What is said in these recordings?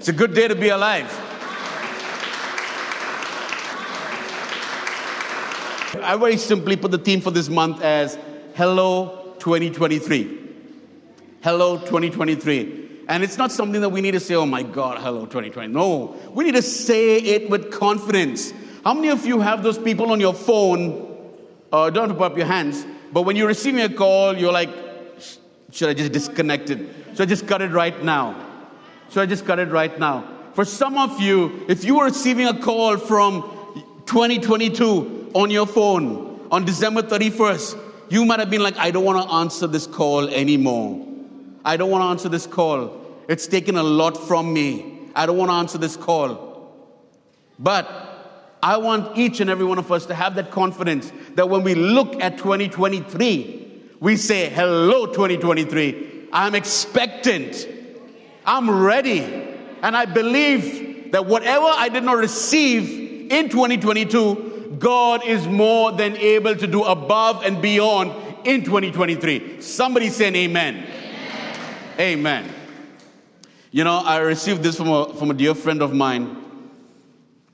It's a good day to be alive. I very simply put the theme for this month as Hello 2023. Hello 2023. And it's not something that we need to say, oh my God, hello 2020. No, we need to say it with confidence. How many of you have those people on your phone? Uh, don't have to put up your hands, but when you're receiving a call, you're like, should I just disconnect it? Should I just cut it right now? Should I just cut it right now? For some of you, if you were receiving a call from 2022 on your phone on December 31st, you might have been like, I don't want to answer this call anymore. I don't want to answer this call. It's taken a lot from me. I don't want to answer this call. But I want each and every one of us to have that confidence that when we look at 2023, we say, Hello, 2023. I'm expectant. I'm ready. And I believe that whatever I did not receive in 2022, God is more than able to do above and beyond in 2023. Somebody say amen. Amen. amen. You know, I received this from a, from a dear friend of mine.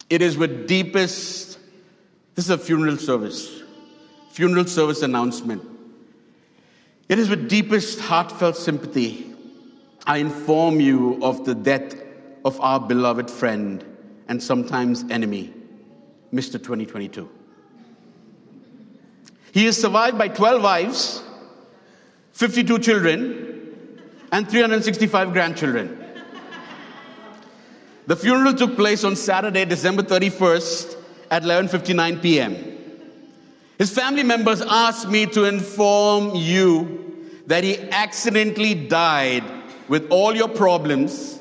It is with deepest, this is a funeral service, funeral service announcement. It is with deepest heartfelt sympathy I inform you of the death of our beloved friend and sometimes enemy, Mr. 2022. He is survived by 12 wives, 52 children, and 365 grandchildren. The funeral took place on Saturday, December 31st at 11:59 p.m. His family members asked me to inform you that he accidentally died with all your problems,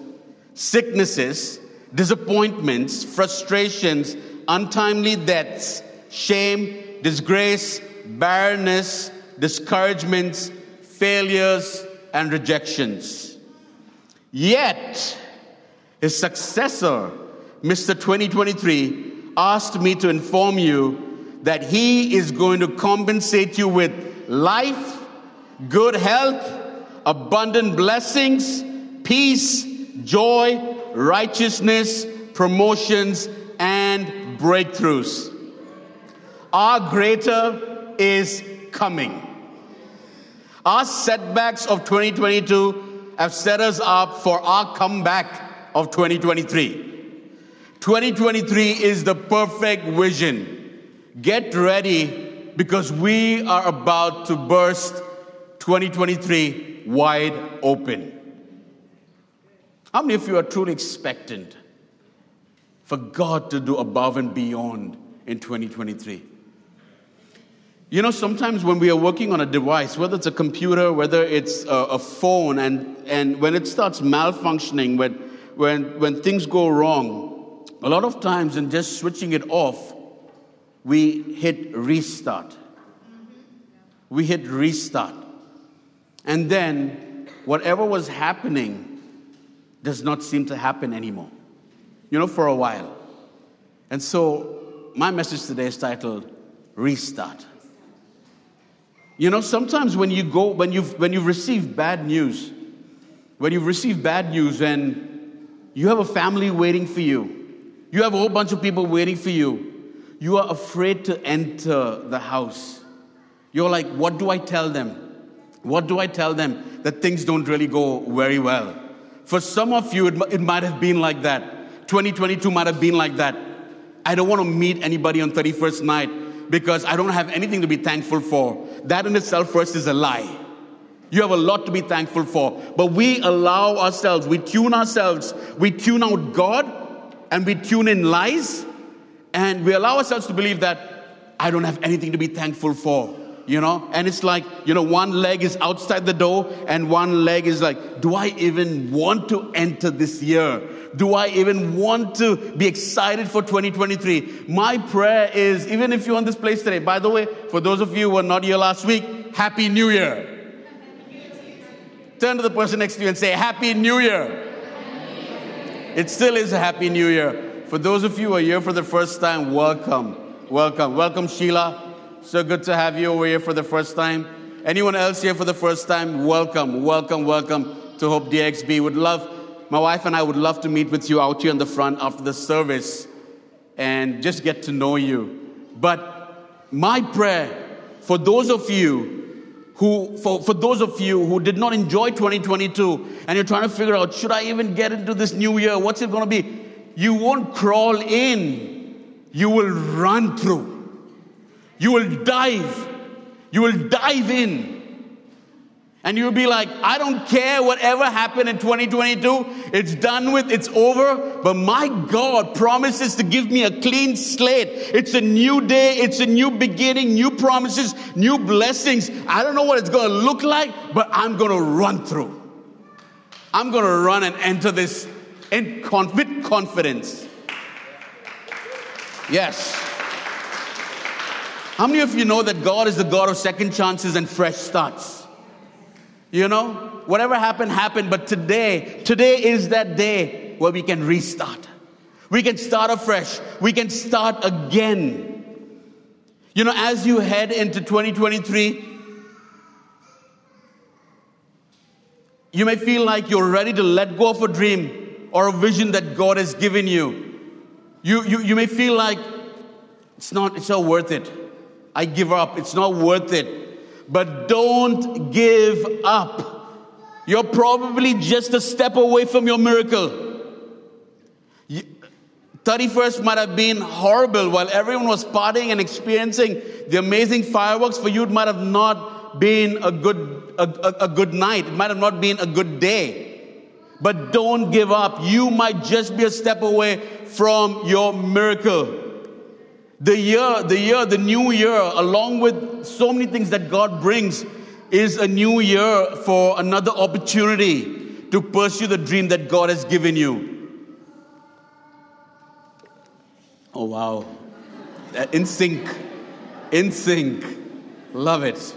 sicknesses, disappointments, frustrations, untimely deaths, shame, disgrace, barrenness, discouragements, failures, and rejections. Yet, his successor, Mr. 2023, asked me to inform you that he is going to compensate you with life, good health, abundant blessings, peace, joy, righteousness, promotions, and breakthroughs. Our greater is coming. Our setbacks of 2022 have set us up for our comeback of 2023. 2023 is the perfect vision. Get ready because we are about to burst 2023 wide open. How many of you are truly expectant for God to do above and beyond in 2023? You know, sometimes when we are working on a device, whether it's a computer, whether it's a, a phone, and, and when it starts malfunctioning, when when, when things go wrong, a lot of times in just switching it off, we hit restart. We hit restart. And then whatever was happening does not seem to happen anymore, you know, for a while. And so my message today is titled Restart. You know, sometimes when you go, when you've, when you've received bad news, when you've received bad news and you have a family waiting for you. You have a whole bunch of people waiting for you. You are afraid to enter the house. You're like, what do I tell them? What do I tell them that things don't really go very well? For some of you, it, it might have been like that. 2022 might have been like that. I don't want to meet anybody on 31st night because I don't have anything to be thankful for. That in itself, first, is a lie. You have a lot to be thankful for. But we allow ourselves, we tune ourselves, we tune out God, and we tune in lies, and we allow ourselves to believe that I don't have anything to be thankful for. You know, and it's like, you know, one leg is outside the door and one leg is like, do I even want to enter this year? Do I even want to be excited for 2023? My prayer is, even if you're in this place today, by the way, for those of you who were not here last week, Happy New Year. Turn to the person next to you and say, Happy New Year. It still is a Happy New Year. For those of you who are here for the first time, welcome. Welcome. Welcome, Sheila. So good to have you over here for the first time. Anyone else here for the first time? Welcome, welcome, welcome to Hope DXB. Would love my wife and I would love to meet with you out here in the front after the service and just get to know you. But my prayer for those of you who, for, for those of you who did not enjoy 2022 and you're trying to figure out, should I even get into this new year? What's it going to be? You won't crawl in, you will run through. You will dive. You will dive in. And you'll be like, I don't care whatever happened in 2022. It's done with, it's over. But my God promises to give me a clean slate. It's a new day. It's a new beginning, new promises, new blessings. I don't know what it's going to look like, but I'm going to run through. I'm going to run and enter this in with confidence. Yes. How many of you know that God is the God of second chances and fresh starts? You know, whatever happened, happened. But today, today is that day where we can restart. We can start afresh. We can start again. You know, as you head into 2023, you may feel like you're ready to let go of a dream or a vision that God has given you. You, you, you may feel like it's not, it's not worth it. I give up. It's not worth it but don't give up. You're probably just a step away from your miracle. 31st might have been horrible while everyone was partying and experiencing the amazing fireworks. For you, it might have not been a good, a, a, a good night. It might have not been a good day. But don't give up. You might just be a step away from your miracle. The year, the year, the new year, along with so many things that God brings, is a new year for another opportunity to pursue the dream that God has given you. Oh, wow. Uh, in sync. In sync. Love it.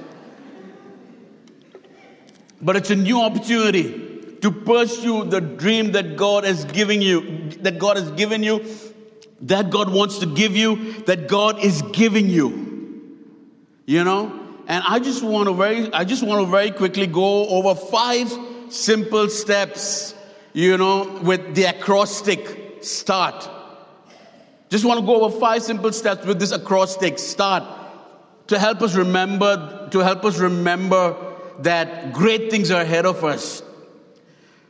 But it's a new opportunity to pursue the dream that God has given you, that God has given you that God wants to give you, that God is giving you. You know? And I just want to very I just want to very quickly go over five simple steps, you know, with the acrostic start. Just want to go over five simple steps with this acrostic start to help us remember to help us remember that great things are ahead of us.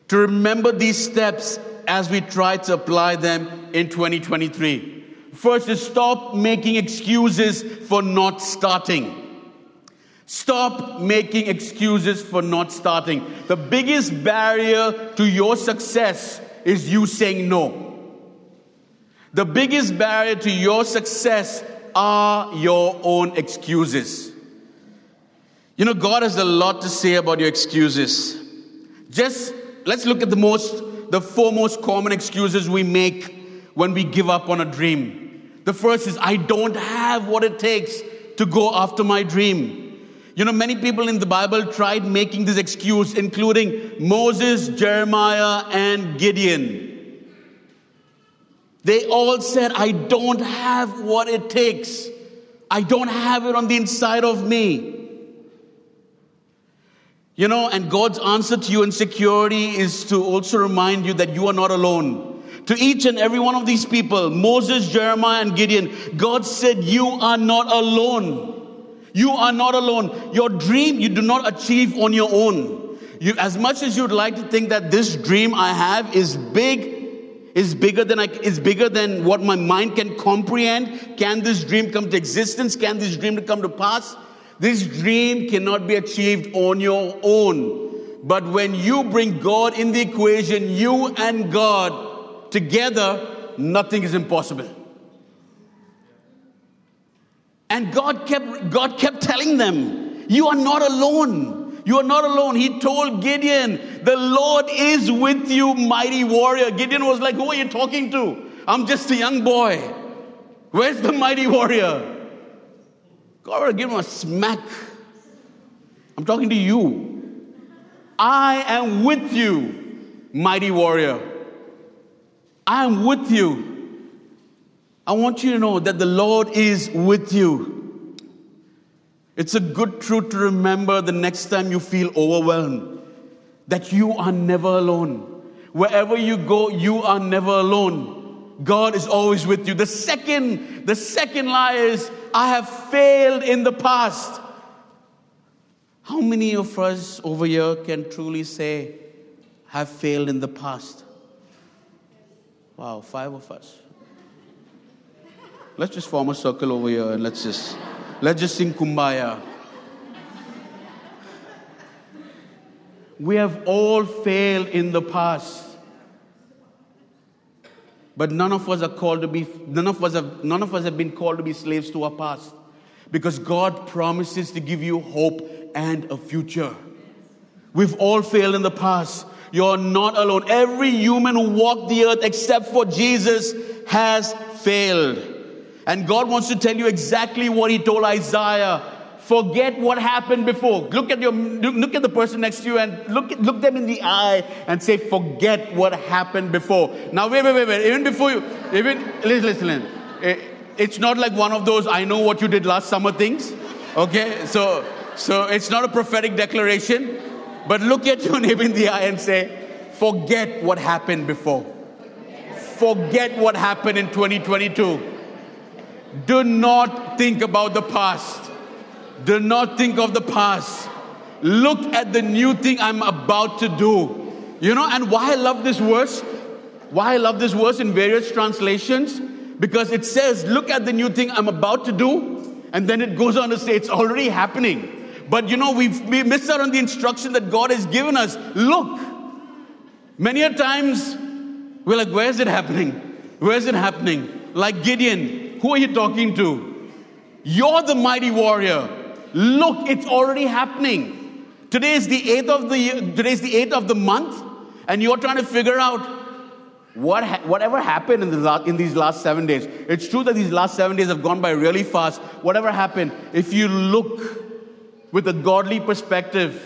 To remember these steps as we try to apply them in 2023. First is stop making excuses for not starting. Stop making excuses for not starting. The biggest barrier to your success is you saying no. The biggest barrier to your success are your own excuses. You know, God has a lot to say about your excuses. Just let's look at the most the four most common excuses we make when we give up on a dream. The first is, I don't have what it takes to go after my dream. You know, many people in the Bible tried making this excuse, including Moses, Jeremiah, and Gideon. They all said, I don't have what it takes. I don't have it on the inside of me. You know, and God's answer to you in security is to also remind you that you are not alone. To each and every one of these people, Moses, Jeremiah, and Gideon, God said, You are not alone. You are not alone. Your dream you do not achieve on your own. You, as much as you'd like to think that this dream I have is big, is bigger than I, is bigger than what my mind can comprehend. Can this dream come to existence? Can this dream come to pass? This dream cannot be achieved on your own. But when you bring God in the equation, you and God together, nothing is impossible. And God kept, God kept telling them, You are not alone. You are not alone. He told Gideon, The Lord is with you, mighty warrior. Gideon was like, Who are you talking to? I'm just a young boy. Where's the mighty warrior? God will give him a smack. I'm talking to you. I am with you, mighty warrior. I am with you. I want you to know that the Lord is with you. It's a good truth to remember the next time you feel overwhelmed that you are never alone. wherever you go, you are never alone. God is always with you. The second, the second lie is, I have failed in the past. How many of us over here can truly say, have failed in the past? Wow, five of us. Let's just form a circle over here and let's just let's just sing kumbaya. We have all failed in the past. But none of us are called to be none of us have none of us have been called to be slaves to our past. Because God promises to give you hope and a future. We've all failed in the past. You're not alone. Every human who walked the earth except for Jesus has failed. And God wants to tell you exactly what He told Isaiah. Forget what happened before. Look at your look at the person next to you and look look them in the eye and say, "Forget what happened before." Now, wait, wait, wait, wait. Even before you, even listen, listen. Eh, it's not like one of those "I know what you did last summer" things. Okay, so so it's not a prophetic declaration. But look at your neighbor in the eye and say, forget what happened before. Forget what happened in 2022. Do not think about the past. Do not think of the past. Look at the new thing I'm about to do. You know, and why I love this verse, why I love this verse in various translations, because it says, Look at the new thing I'm about to do, and then it goes on to say, It's already happening. But you know, we've, we miss out on the instruction that God has given us. Look, many a times we're like, where's it happening? Where's it happening? Like Gideon, who are you talking to? You're the mighty warrior. Look, it's already happening. Today is the eighth of the today is the eighth of the month, and you're trying to figure out what ha- whatever happened in, the last, in these last seven days. It's true that these last seven days have gone by really fast. Whatever happened, if you look with a godly perspective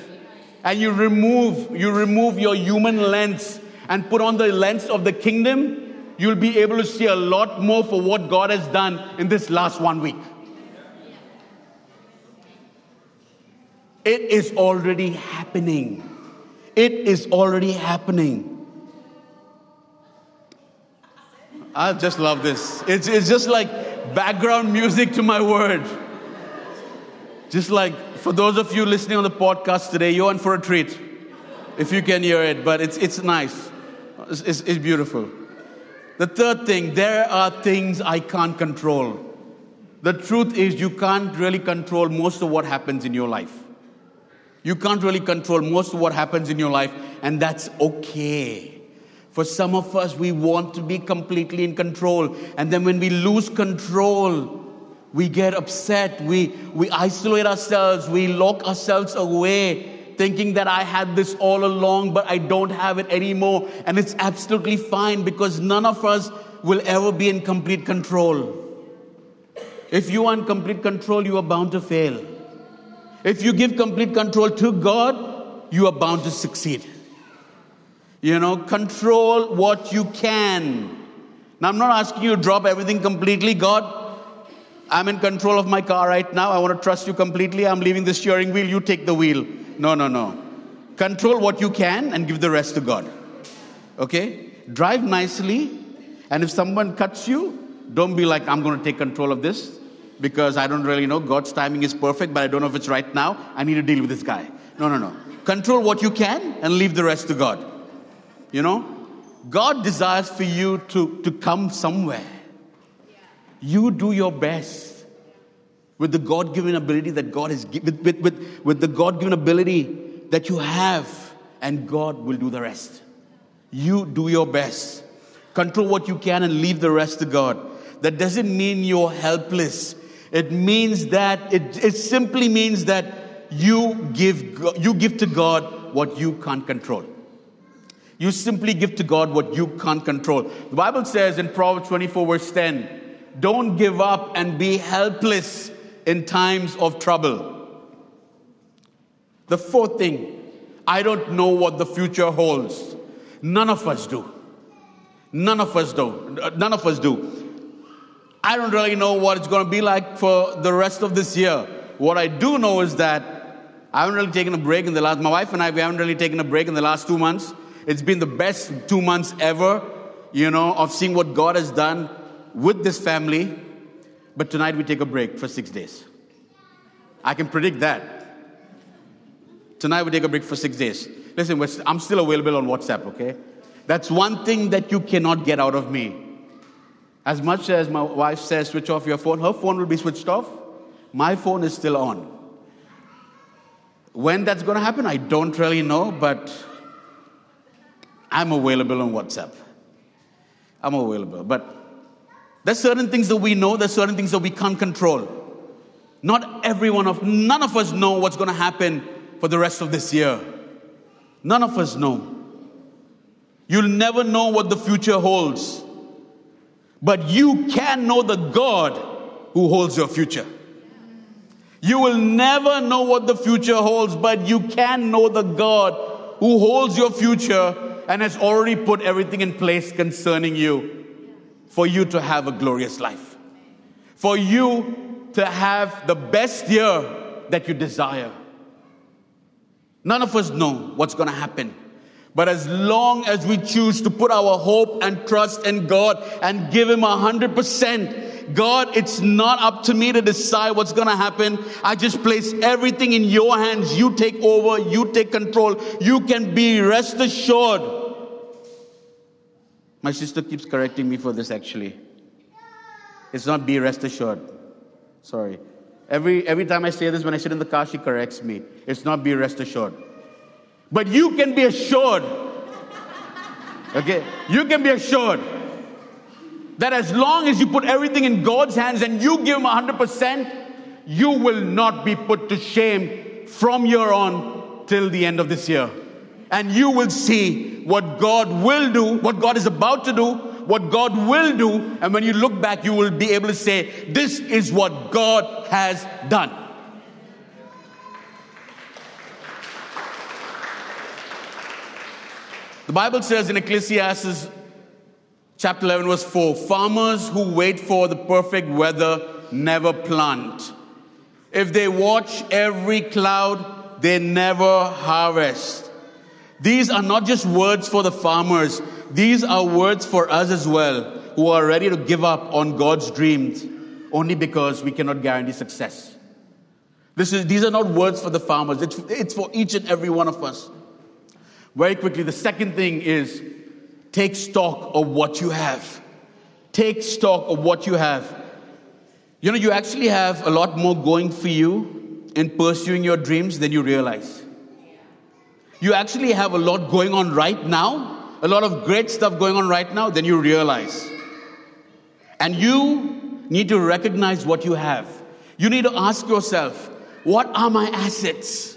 and you remove you remove your human lens and put on the lens of the kingdom you'll be able to see a lot more for what god has done in this last one week it is already happening it is already happening i just love this it's, it's just like background music to my word just like for those of you listening on the podcast today, you're in for a treat. If you can hear it, but it's, it's nice. It's, it's, it's beautiful. The third thing, there are things I can't control. The truth is, you can't really control most of what happens in your life. You can't really control most of what happens in your life, and that's okay. For some of us, we want to be completely in control, and then when we lose control, we get upset. We, we isolate ourselves. We lock ourselves away, thinking that I had this all along, but I don't have it anymore. And it's absolutely fine because none of us will ever be in complete control. If you are in complete control, you are bound to fail. If you give complete control to God, you are bound to succeed. You know, control what you can. Now, I'm not asking you to drop everything completely. God, I'm in control of my car right now. I want to trust you completely. I'm leaving the steering wheel. You take the wheel. No, no, no. Control what you can and give the rest to God. Okay? Drive nicely. And if someone cuts you, don't be like, I'm going to take control of this because I don't really know. God's timing is perfect, but I don't know if it's right now. I need to deal with this guy. No, no, no. Control what you can and leave the rest to God. You know? God desires for you to, to come somewhere. You do your best with the God given ability that God has given, with, with, with the God given ability that you have, and God will do the rest. You do your best. Control what you can and leave the rest to God. That doesn't mean you're helpless. It means that, it, it simply means that you give, you give to God what you can't control. You simply give to God what you can't control. The Bible says in Proverbs 24, verse 10, don't give up and be helpless in times of trouble. The fourth thing, I don't know what the future holds. None of us do. None of us do. None of us do. I don't really know what it's going to be like for the rest of this year. What I do know is that I haven't really taken a break in the last, my wife and I, we haven't really taken a break in the last two months. It's been the best two months ever, you know, of seeing what God has done with this family. But tonight we take a break for six days. I can predict that. Tonight we take a break for six days. Listen, I'm still available on WhatsApp, okay? That's one thing that you cannot get out of me. As much as my wife says, switch off your phone, her phone will be switched off. My phone is still on. When that's going to happen, I don't really know, but I'm available on WhatsApp. I'm available. But there's certain things that we know, there's certain things that we can't control. Not every one of, none of us know what's going to happen for the rest of this year. None of us know. You'll never know what the future holds. But you can know the God who holds your future. You will never know what the future holds, but you can know the God who holds your future and has already put everything in place concerning you for you to have a glorious life. For you to have the best year that you desire. None of us know what's going to happen. But as long as we choose to put our hope and trust in God and give Him a hundred percent, God, it's not up to me to decide what's going to happen. I just place everything in your hands. You take over, you take control. You can be rest assured. My sister keeps correcting me for this actually. It's not be rest assured. Sorry. Every, every time I say this, when I sit in the car, she corrects me. It's not be rest assured. But you can be assured, okay? You can be assured that as long as you put everything in God's hands and you give Him 100%, you will not be put to shame from here on till the end of this year. And you will see what God will do, what God is about to do, what God will do. And when you look back, you will be able to say, This is what God has done. The Bible says in Ecclesiastes chapter 11, verse 4 farmers who wait for the perfect weather never plant. If they watch every cloud, they never harvest. These are not just words for the farmers, these are words for us as well, who are ready to give up on God's dreams only because we cannot guarantee success. This is, these are not words for the farmers, it's, it's for each and every one of us. Very quickly, the second thing is take stock of what you have. Take stock of what you have. You know, you actually have a lot more going for you in pursuing your dreams than you realize. You actually have a lot going on right now, a lot of great stuff going on right now than you realize. And you need to recognize what you have. You need to ask yourself, what are my assets?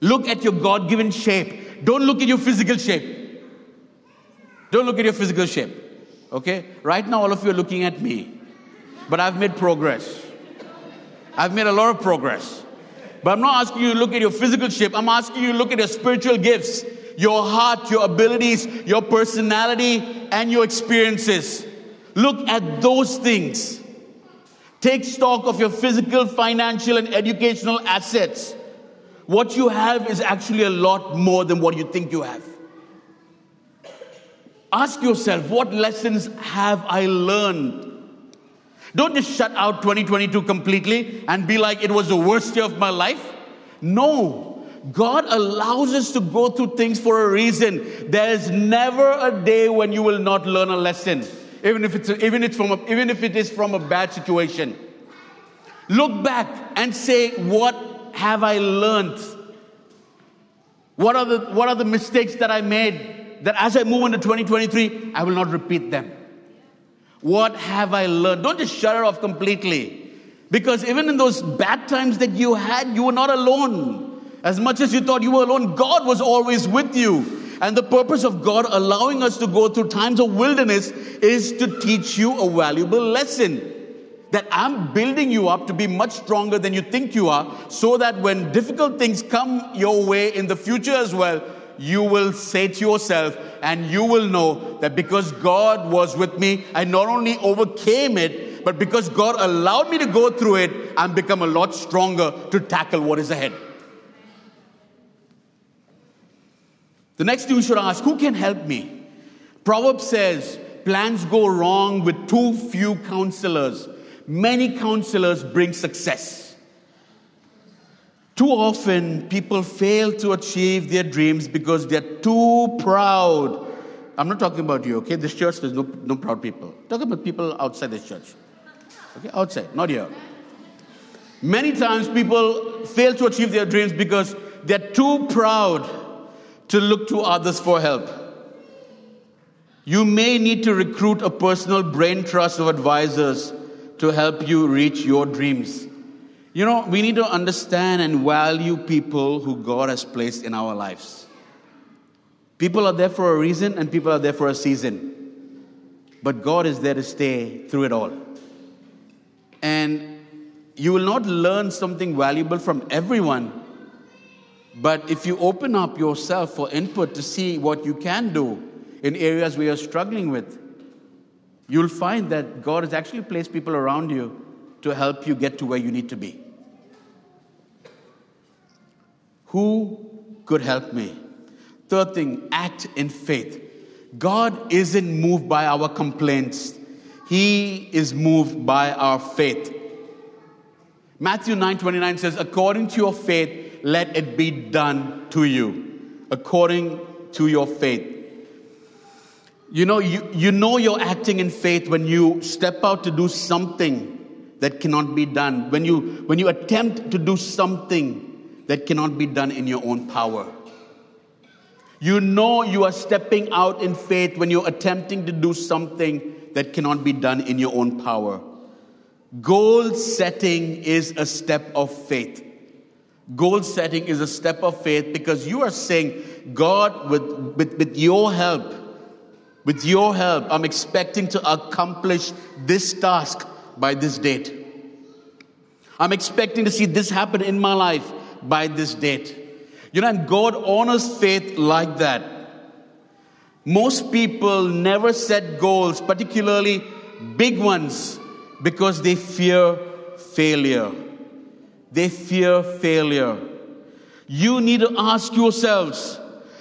Look at your God given shape. Don't look at your physical shape. Don't look at your physical shape. Okay? Right now, all of you are looking at me. But I've made progress. I've made a lot of progress. But I'm not asking you to look at your physical shape. I'm asking you to look at your spiritual gifts, your heart, your abilities, your personality, and your experiences. Look at those things. Take stock of your physical, financial, and educational assets. What you have is actually a lot more than what you think you have. Ask yourself, what lessons have I learned? Don't just shut out 2022 completely and be like, it was the worst year of my life. No. God allows us to go through things for a reason. There's never a day when you will not learn a lesson, even if it's, a, even, it's from a, even if it is from a bad situation. Look back and say, what have I learned? What are, the, what are the mistakes that I made that as I move into 2023, I will not repeat them? What have I learned? Don't just shut it off completely. Because even in those bad times that you had, you were not alone. As much as you thought you were alone, God was always with you. And the purpose of God allowing us to go through times of wilderness is to teach you a valuable lesson that I'm building you up to be much stronger than you think you are, so that when difficult things come your way in the future as well, you will say to yourself, and you will know that because God was with me, I not only overcame it, but because God allowed me to go through it, I'm become a lot stronger to tackle what is ahead. The next thing you should ask who can help me? Proverbs says, plans go wrong with too few counselors. Many counselors bring success. Too often, people fail to achieve their dreams because they're too proud. I'm not talking about you, okay? This church, there's no, no proud people. Talking about people outside this church. Okay, outside, not here. Many times, people fail to achieve their dreams because they're too proud to look to others for help. You may need to recruit a personal brain trust of advisors to help you reach your dreams. You know, we need to understand and value people who God has placed in our lives. People are there for a reason and people are there for a season. But God is there to stay through it all. And you will not learn something valuable from everyone. But if you open up yourself for input to see what you can do in areas where you're struggling with, you'll find that God has actually placed people around you to help you get to where you need to be. Who could help me? Third thing, act in faith. God isn't moved by our complaints, He is moved by our faith. Matthew 9 29 says, According to your faith, let it be done to you. According to your faith. You know, you, you know you're acting in faith when you step out to do something that cannot be done. When you, when you attempt to do something that cannot be done in your own power. You know you are stepping out in faith when you're attempting to do something that cannot be done in your own power. Goal setting is a step of faith. Goal setting is a step of faith because you are saying, God, with, with, with your help, with your help, I'm expecting to accomplish this task by this date. I'm expecting to see this happen in my life by this date. You know, and God honors faith like that. Most people never set goals, particularly big ones, because they fear failure. They fear failure. You need to ask yourselves,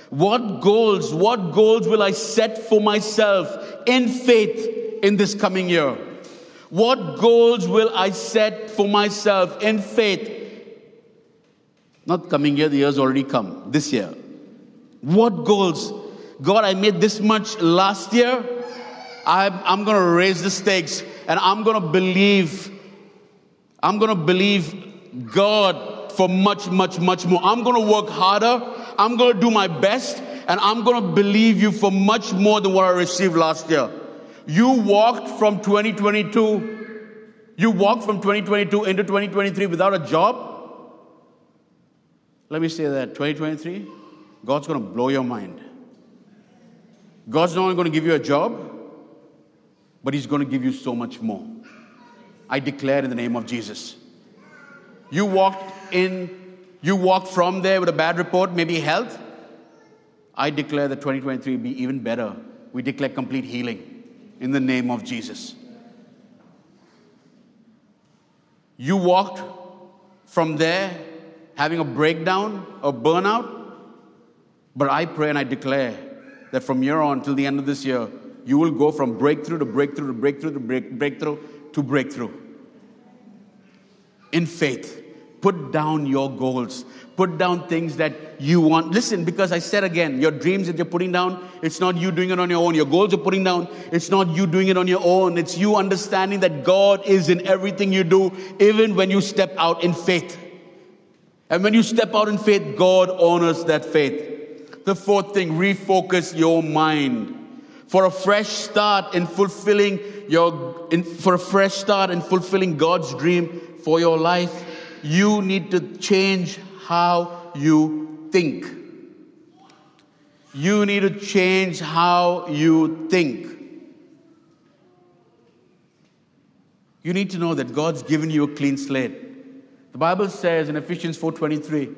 what goals, what goals will I set for myself in faith in this coming year? What goals will I set for myself in faith? Not coming year, the year's already come, this year. What goals? God, I made this much last year. I'm, I'm going to raise the stakes and I'm going to believe. I'm going to believe God for much, much, much more. I'm going to work harder. I'm going to do my best and I'm going to believe you for much more than what I received last year. You walked from 2022, you walked from 2022 into 2023 without a job. Let me say that 2023, God's going to blow your mind. God's not only going to give you a job, but He's going to give you so much more. I declare in the name of Jesus. You walked in you walk from there with a bad report, maybe health. I declare that 2023 will be even better. We declare complete healing in the name of Jesus. You walked from there having a breakdown or burnout, but I pray and I declare that from here on till the end of this year, you will go from breakthrough to breakthrough to breakthrough to break, breakthrough to breakthrough in faith Put down your goals. Put down things that you want. Listen, because I said again, your dreams that you're putting down, it's not you doing it on your own. Your goals you're putting down, it's not you doing it on your own. It's you understanding that God is in everything you do, even when you step out in faith. And when you step out in faith, God honors that faith. The fourth thing, refocus your mind. For a fresh start in fulfilling your, in, for a fresh start in fulfilling God's dream for your life, you need to change how you think. You need to change how you think. You need to know that God's given you a clean slate. The Bible says in Ephesians 4:23,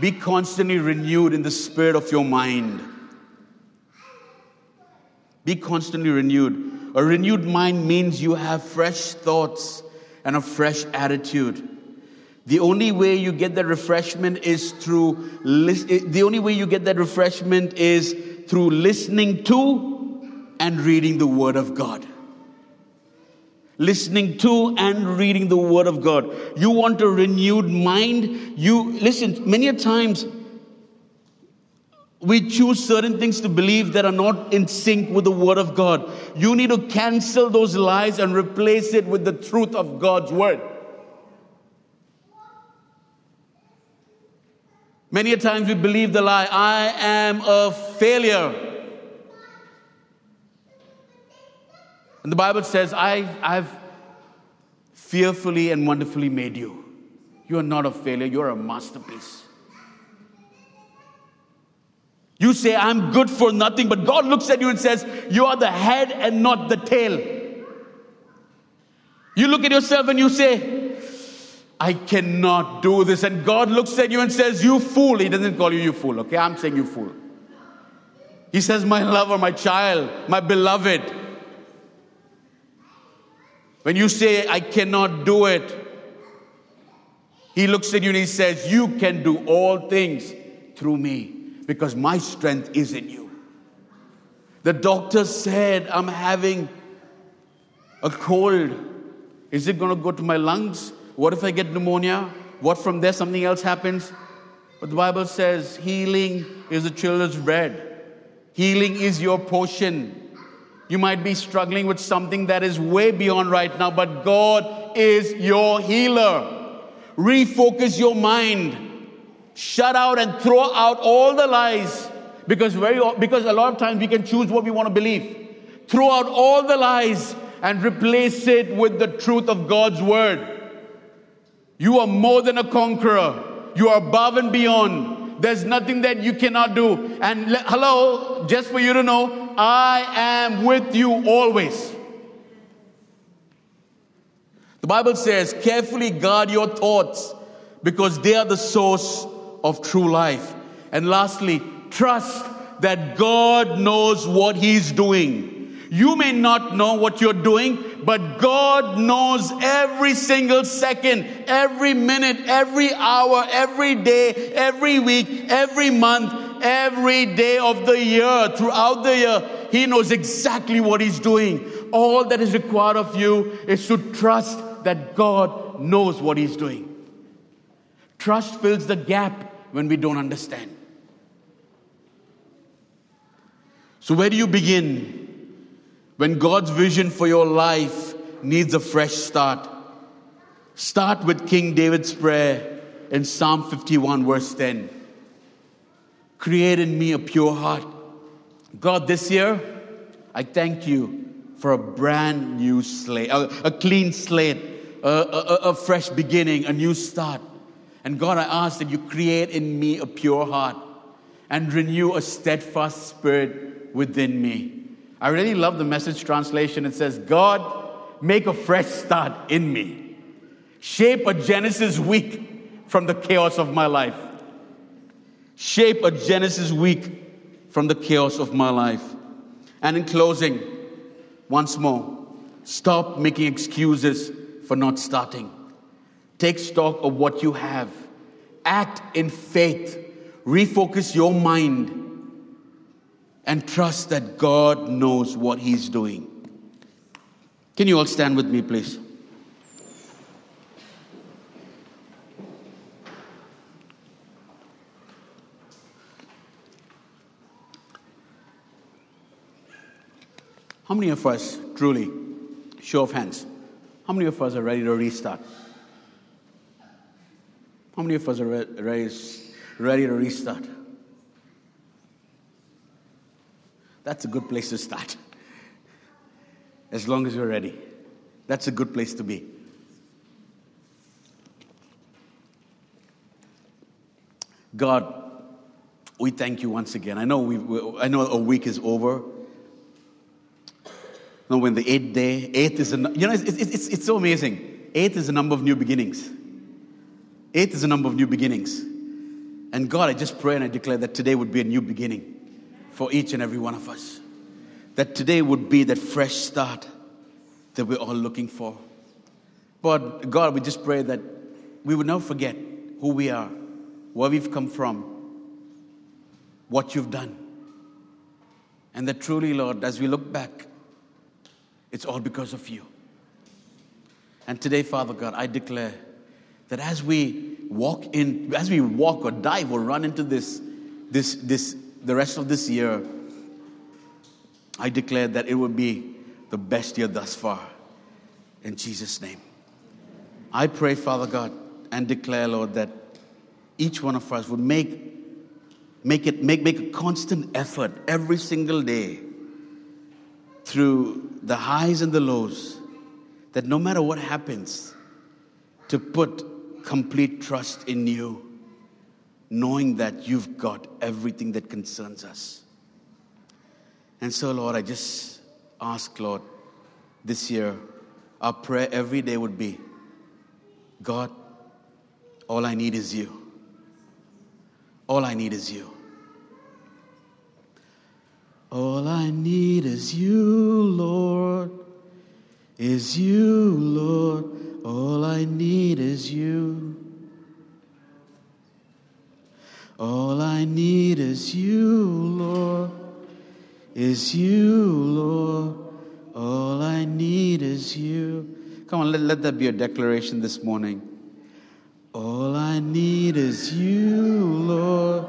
be constantly renewed in the spirit of your mind. Be constantly renewed. A renewed mind means you have fresh thoughts and a fresh attitude. The only way you get that refreshment is through the only way you get that refreshment is through listening to and reading the word of God. Listening to and reading the word of God. You want a renewed mind? You listen, many a times we choose certain things to believe that are not in sync with the Word of God. You need to cancel those lies and replace it with the truth of God's Word. Many a times we believe the lie, I am a failure. And the Bible says, I've, I've fearfully and wonderfully made you. You are not a failure, you're a masterpiece. You say, I'm good for nothing, but God looks at you and says, You are the head and not the tail. You look at yourself and you say, I cannot do this. And God looks at you and says, You fool. He doesn't call you, you fool, okay? I'm saying you fool. He says, My lover, my child, my beloved. When you say, I cannot do it, he looks at you and he says, You can do all things through me because my strength is in you. The doctor said, I'm having a cold. Is it going to go to my lungs? What if I get pneumonia? What from there something else happens? But the Bible says healing is the children's bread. Healing is your portion. You might be struggling with something that is way beyond right now, but God is your healer. Refocus your mind shut out and throw out all the lies because very because a lot of times we can choose what we want to believe throw out all the lies and replace it with the truth of God's word you are more than a conqueror you are above and beyond there's nothing that you cannot do and le- hello just for you to know I am with you always the bible says carefully guard your thoughts because they are the source of true life. And lastly, trust that God knows what He's doing. You may not know what you're doing, but God knows every single second, every minute, every hour, every day, every week, every month, every day of the year, throughout the year. He knows exactly what He's doing. All that is required of you is to trust that God knows what He's doing. Trust fills the gap when we don't understand. So, where do you begin when God's vision for your life needs a fresh start? Start with King David's prayer in Psalm 51, verse 10. Create in me a pure heart. God, this year, I thank you for a brand new slate, a, a clean slate, a, a, a fresh beginning, a new start. And God, I ask that you create in me a pure heart and renew a steadfast spirit within me. I really love the message translation. It says, God, make a fresh start in me. Shape a Genesis week from the chaos of my life. Shape a Genesis week from the chaos of my life. And in closing, once more, stop making excuses for not starting. Take stock of what you have. Act in faith. Refocus your mind and trust that God knows what He's doing. Can you all stand with me, please? How many of us, truly, show of hands, how many of us are ready to restart? How many of us are ready, ready to restart? That's a good place to start. As long as you're ready. That's a good place to be. God, we thank you once again. I know we, I know a week is over. No, when the eighth day, eighth is a, you know, it's, it's, it's so amazing. Eighth is a number of new beginnings. Eight is a number of new beginnings. And God, I just pray and I declare that today would be a new beginning for each and every one of us. That today would be that fresh start that we're all looking for. But God, we just pray that we would never forget who we are, where we've come from, what you've done. And that truly, Lord, as we look back, it's all because of you. And today, Father God, I declare that as we walk in, as we walk or dive or run into this, this, this, the rest of this year, I declare that it will be the best year thus far. In Jesus' name. I pray, Father God, and declare, Lord, that each one of us would make, make, it, make, make a constant effort every single day through the highs and the lows, that no matter what happens, to put complete trust in you, knowing that you've got everything that concerns us. And so, Lord, I just ask, Lord, this year, our prayer every day would be God, all I need is you. All I need is you. All I need is you, Lord. Is you, Lord. All I need is you. All I need is you, Lord. Is you, Lord. All I need is you. Come on, let, let that be a declaration this morning. All I need is you, Lord.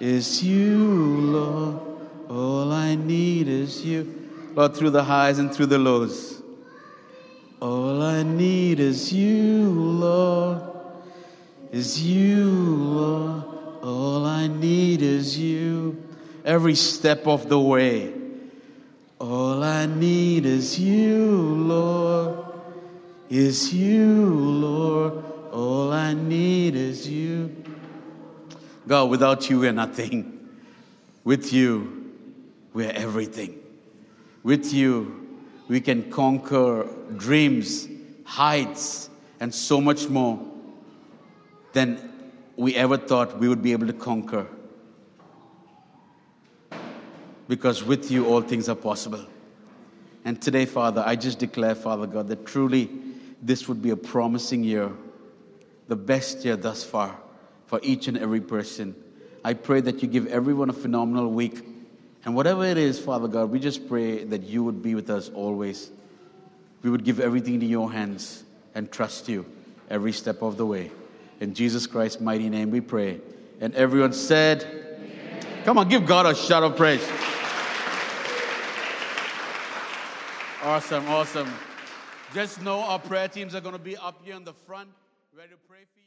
Is you, Lord. All I need is you. Lord, through the highs and through the lows. All I need is you, Lord. Is you, Lord. All I need is you. Every step of the way. All I need is you, Lord. Is you, Lord. All I need is you. God, without you, we're nothing. With you, we're everything. With you, we can conquer dreams, heights, and so much more than we ever thought we would be able to conquer because with you all things are possible. And today, Father, I just declare, Father God, that truly this would be a promising year, the best year thus far for each and every person. I pray that you give everyone a phenomenal week. And whatever it is, Father God, we just pray that you would be with us always. We would give everything into your hands and trust you every step of the way. In Jesus Christ's mighty name we pray. And everyone said, Amen. Come on, give God a shout of praise. Awesome, awesome. Just know our prayer teams are going to be up here in the front, ready to pray for you.